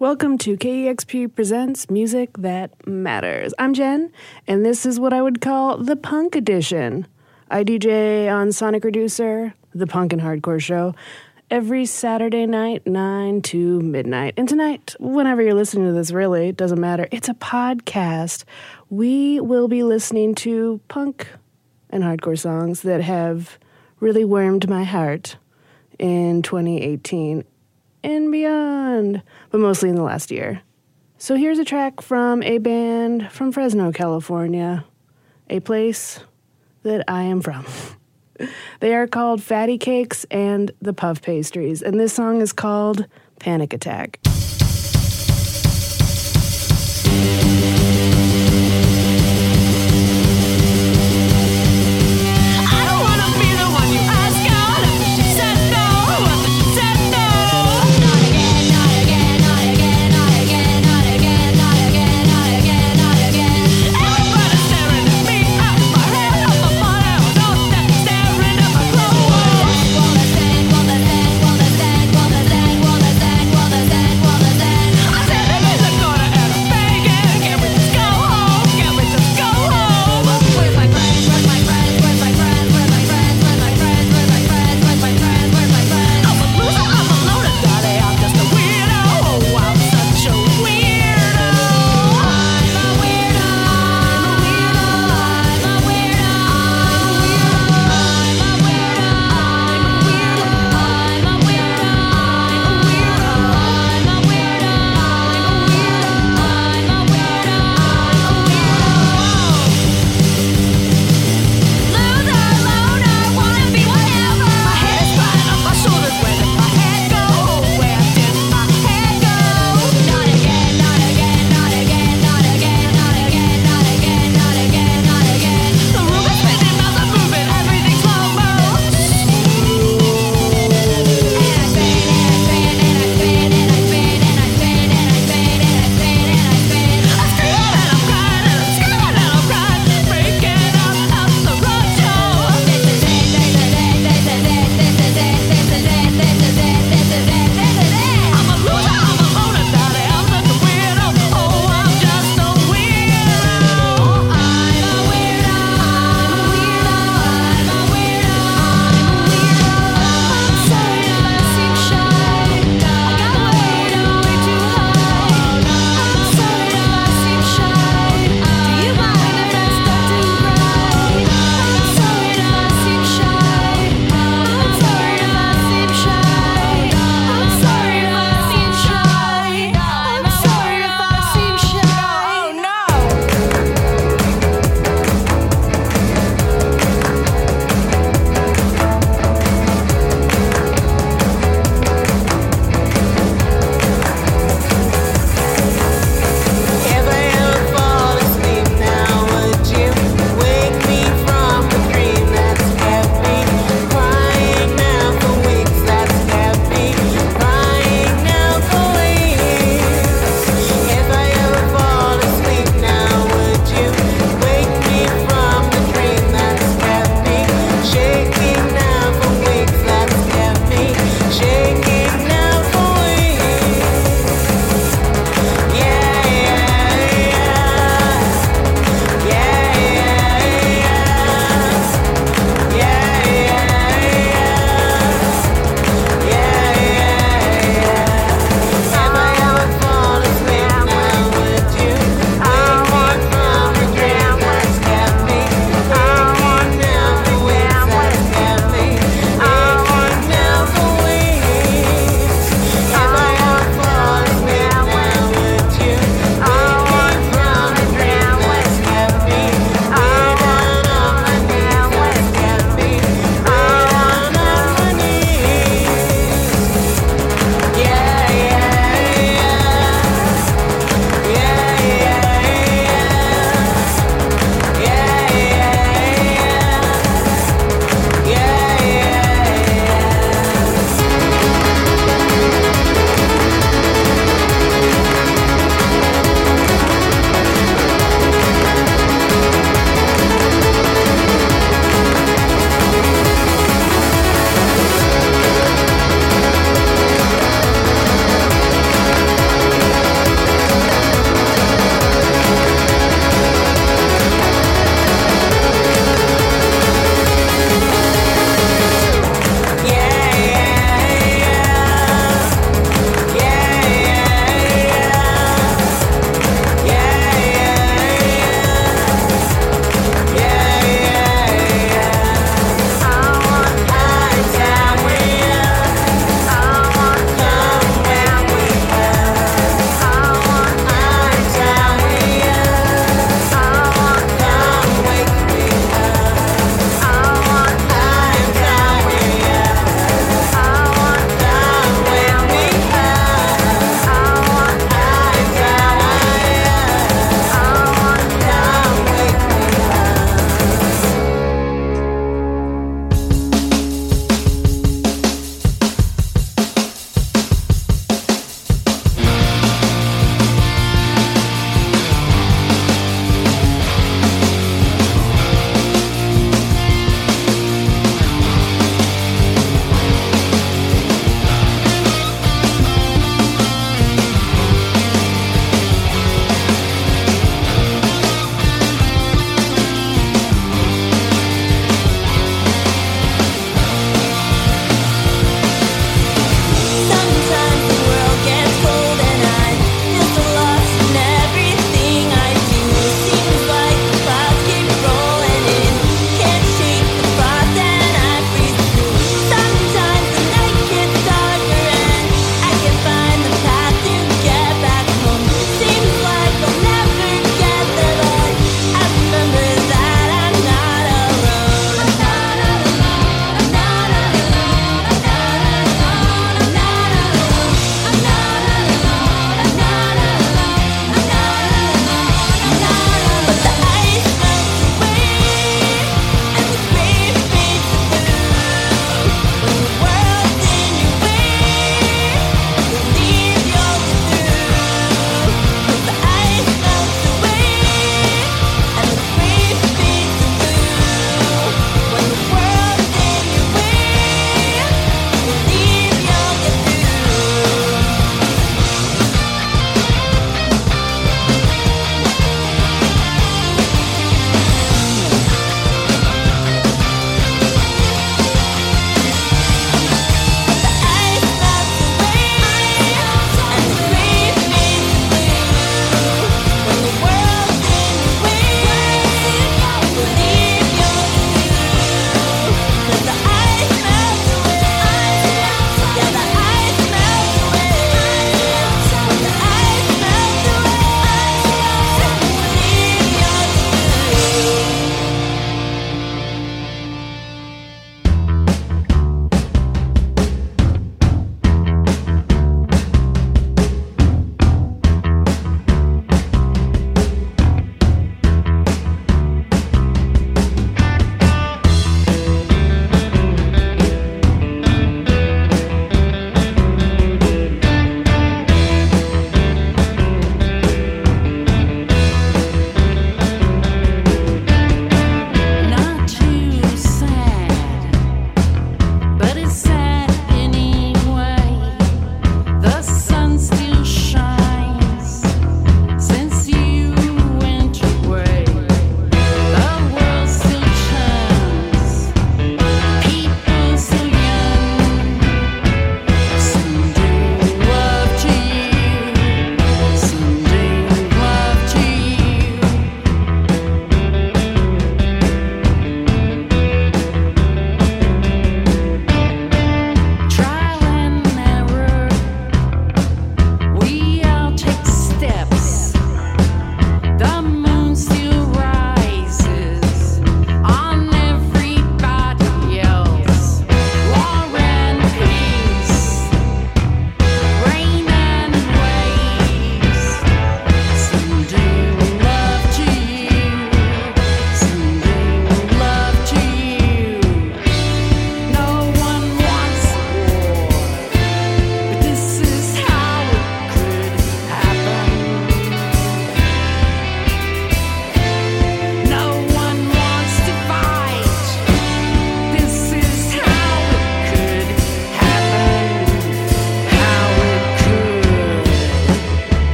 Welcome to KEXP Presents Music That Matters. I'm Jenn, and this is what I would call the punk edition. I DJ on Sonic Reducer, the punk and hardcore show, every Saturday night, 9 to midnight. And tonight, whenever you're listening to this, really, it doesn't matter. It's a podcast. We will be listening to punk and hardcore songs that have really warmed my heart in 2018 and beyond, but mostly in the last year. So here's a track from a band from Fresno, California, a place that I am from. they are called Fatty Cakes and the Puff Pastries, and this song is called Panic Attack.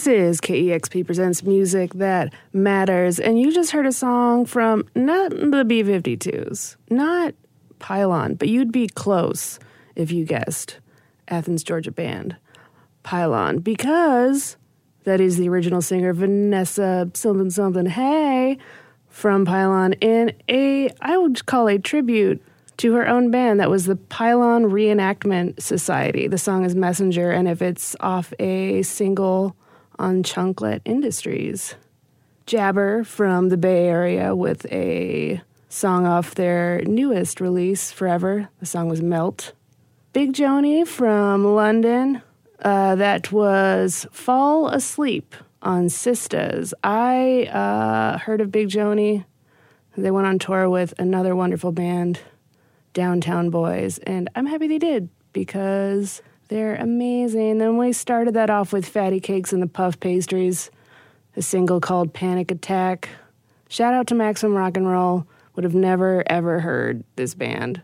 This is KEXP Presents Music That Matters, and you just heard a song from not the B 52s, not Pylon, but you'd be close if you guessed Athens, Georgia band, Pylon, because that is the original singer Vanessa something something Hay from Pylon in a, I would call a tribute to her own band that was the Pylon Reenactment Society. The song is Messenger, and if it's off a single on Chunklet Industries. Jabber from the Bay Area with a song off their newest release, Forever. The song was Melt. Big Joanie from London. Uh, that was Fall Asleep on Sistas. I uh, heard of Big Joanie. They went on tour with another wonderful band Downtown Boys, and I'm happy they did because they're amazing. Then we started that off with Fatty Cakes and the Puff Pastries, a single called Panic Attack. Shout out to Maximum Rock and Roll. Would have never ever heard this band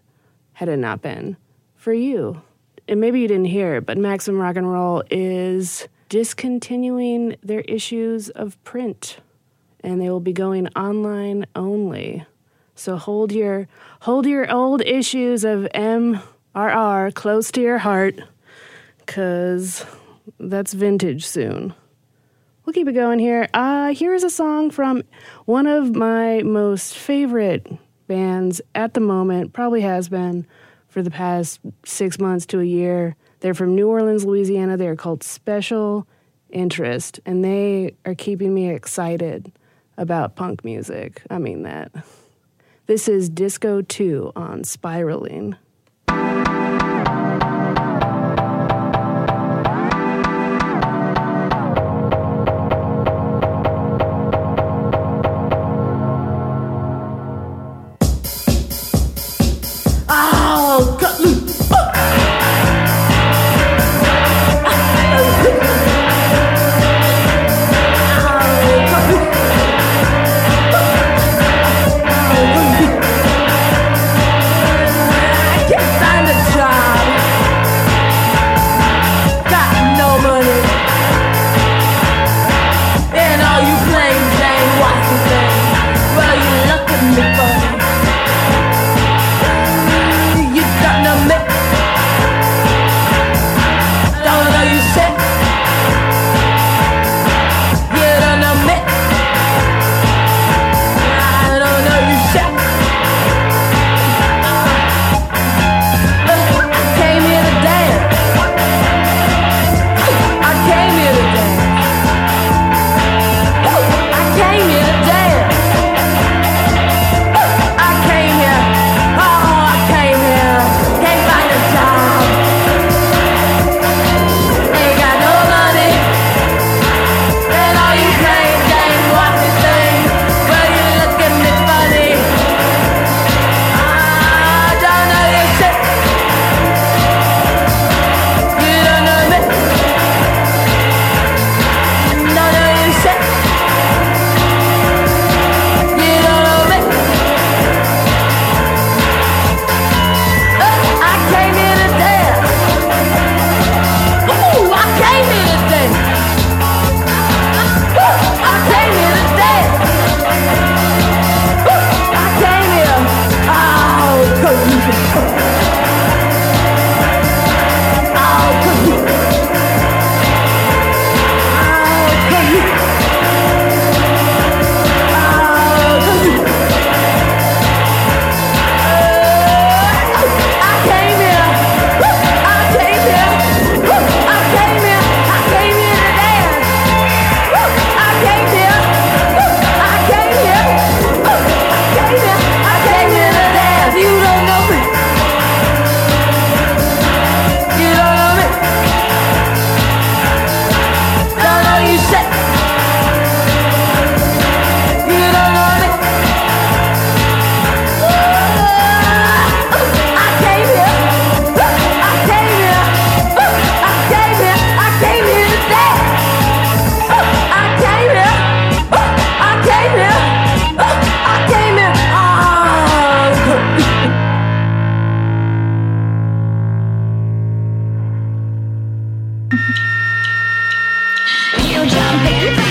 had it not been for you. And maybe you didn't hear it, but Maximum Rock and Roll is discontinuing their issues of print and they will be going online only. So hold your hold your old issues of MRR close to your heart cuz that's vintage soon. We'll keep it going here. Uh here is a song from one of my most favorite bands at the moment, probably has been for the past 6 months to a year. They're from New Orleans, Louisiana. They're called Special Interest and they are keeping me excited about punk music. I mean that. This is Disco 2 on Spiraling. something.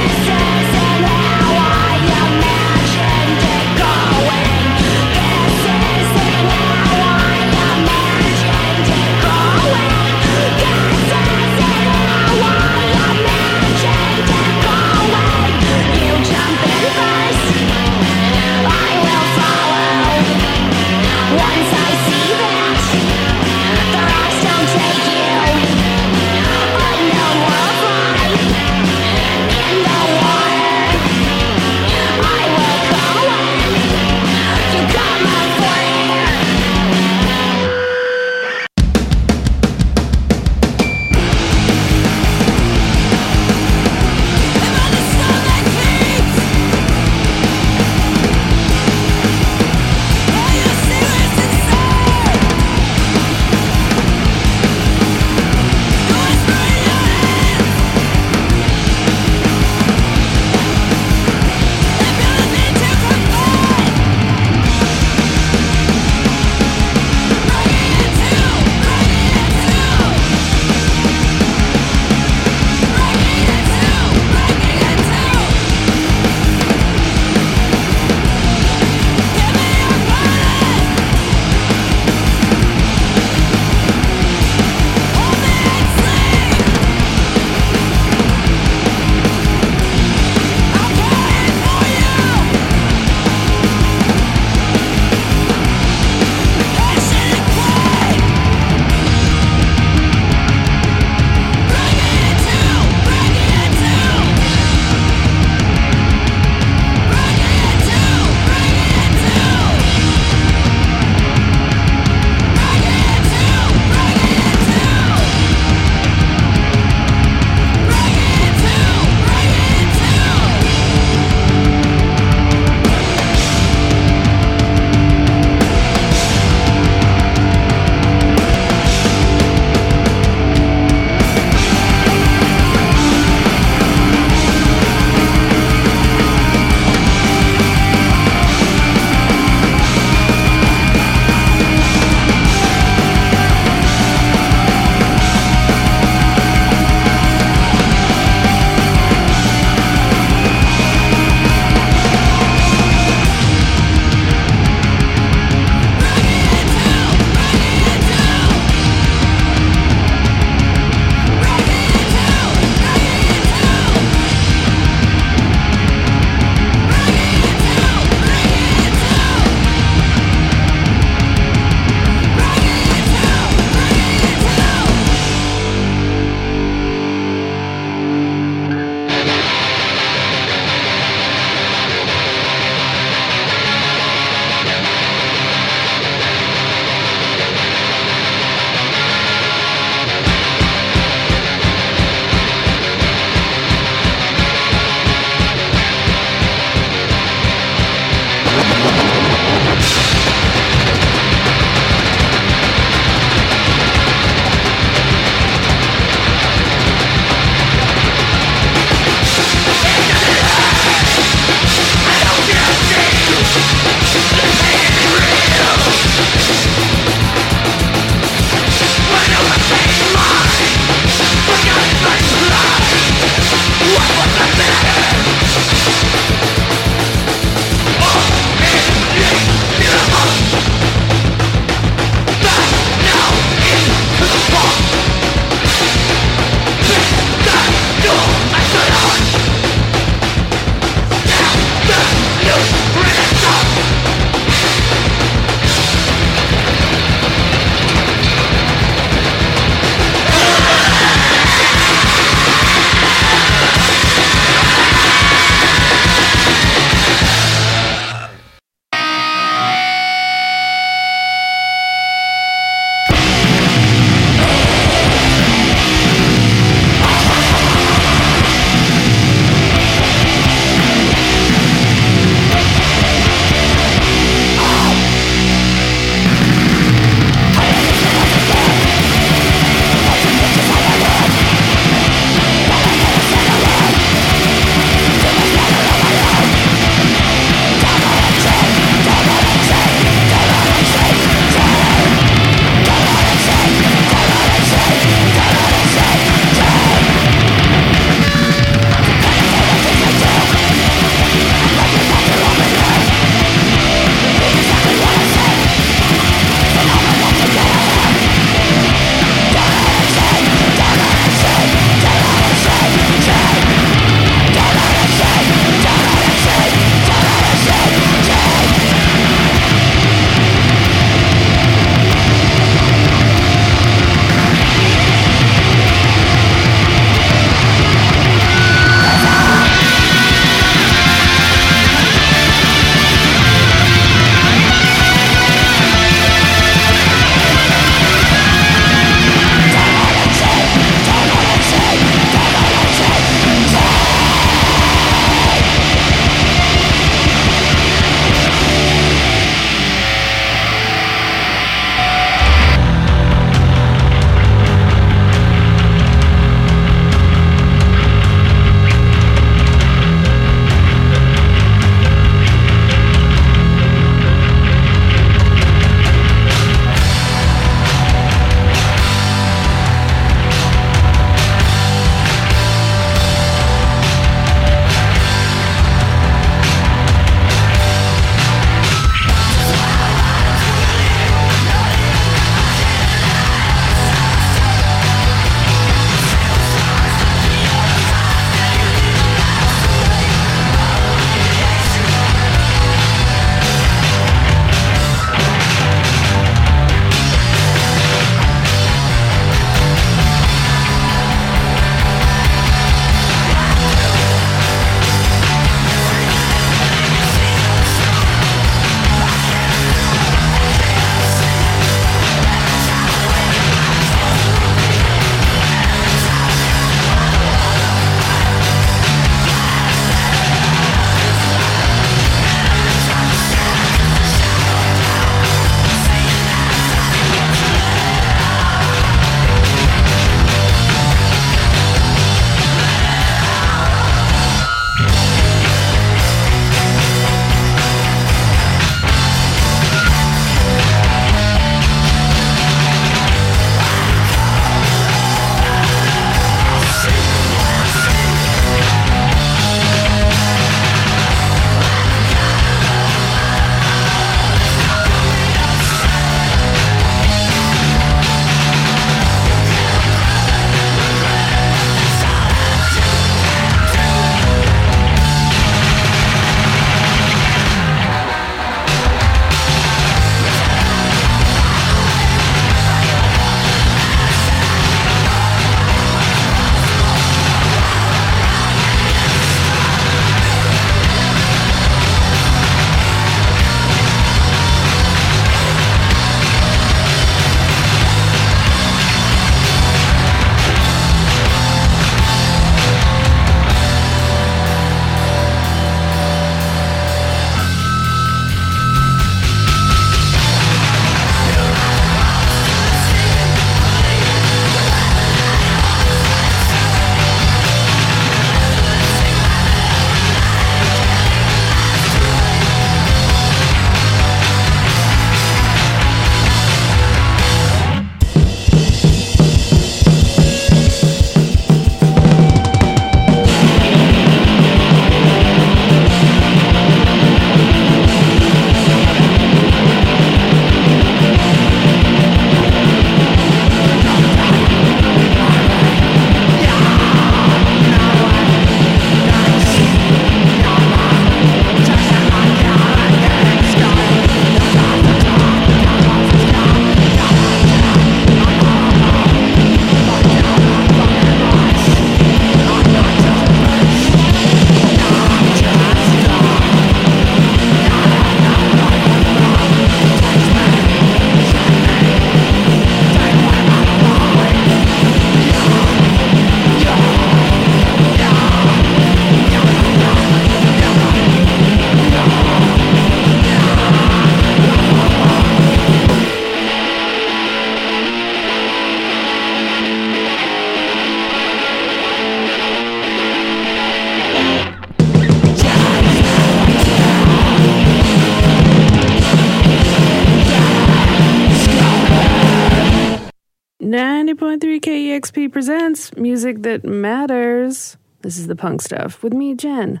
Presents music that matters. This is the punk stuff with me, Jenn.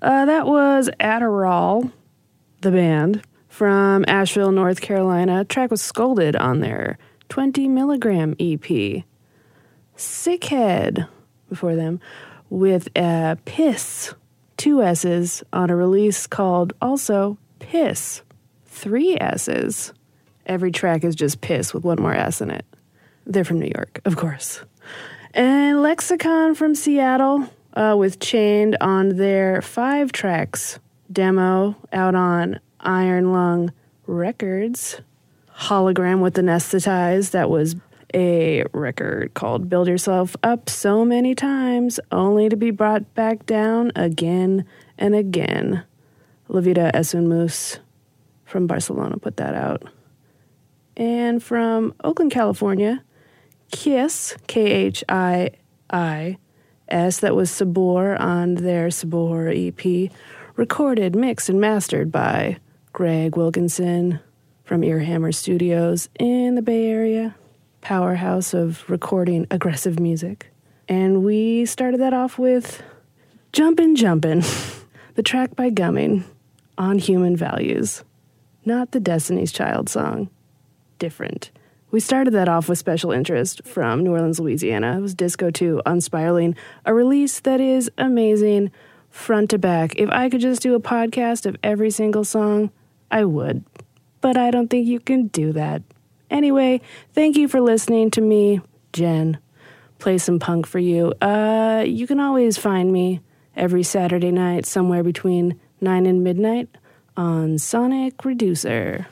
Uh, that was Adderall, the band from Asheville, North Carolina. track was Scolded on their 20 milligram EP. Sick Head before them with a Piss, two S's on a release called also Piss, three S's. Every track is just Piss with one more S in it. They're from New York, of course. And Lexicon from Seattle uh, with Chained on their five tracks demo out on Iron Lung Records. Hologram with Anesthetized, that was a record called Build Yourself Up So Many Times, only to be brought back down again and again. Levita Vida es un Mus from Barcelona put that out. And from Oakland, California, Khiis, K H I I S, that was Saboor on their Saboor EP, recorded, mixed, and mastered by Greg Wilkinson from Earhammer Studios in the Bay Area, powerhouse of recording aggressive music. And we started that off with Jumpin' Jumpin', the track by Gumming on Human Values, not the Destiny's Child song. Different. We started that off with special interest from New Orleans, Louisiana. It was Disco 2 on Spiraling, a release that is amazing front to back. If I could just do a podcast of every single song, I would. But I don't think you can do that. Anyway, thank you for listening to me, Jenn. Play some punk for you. Uh, you can always find me every Saturday night somewhere between 9 and midnight on Sonic Reducer.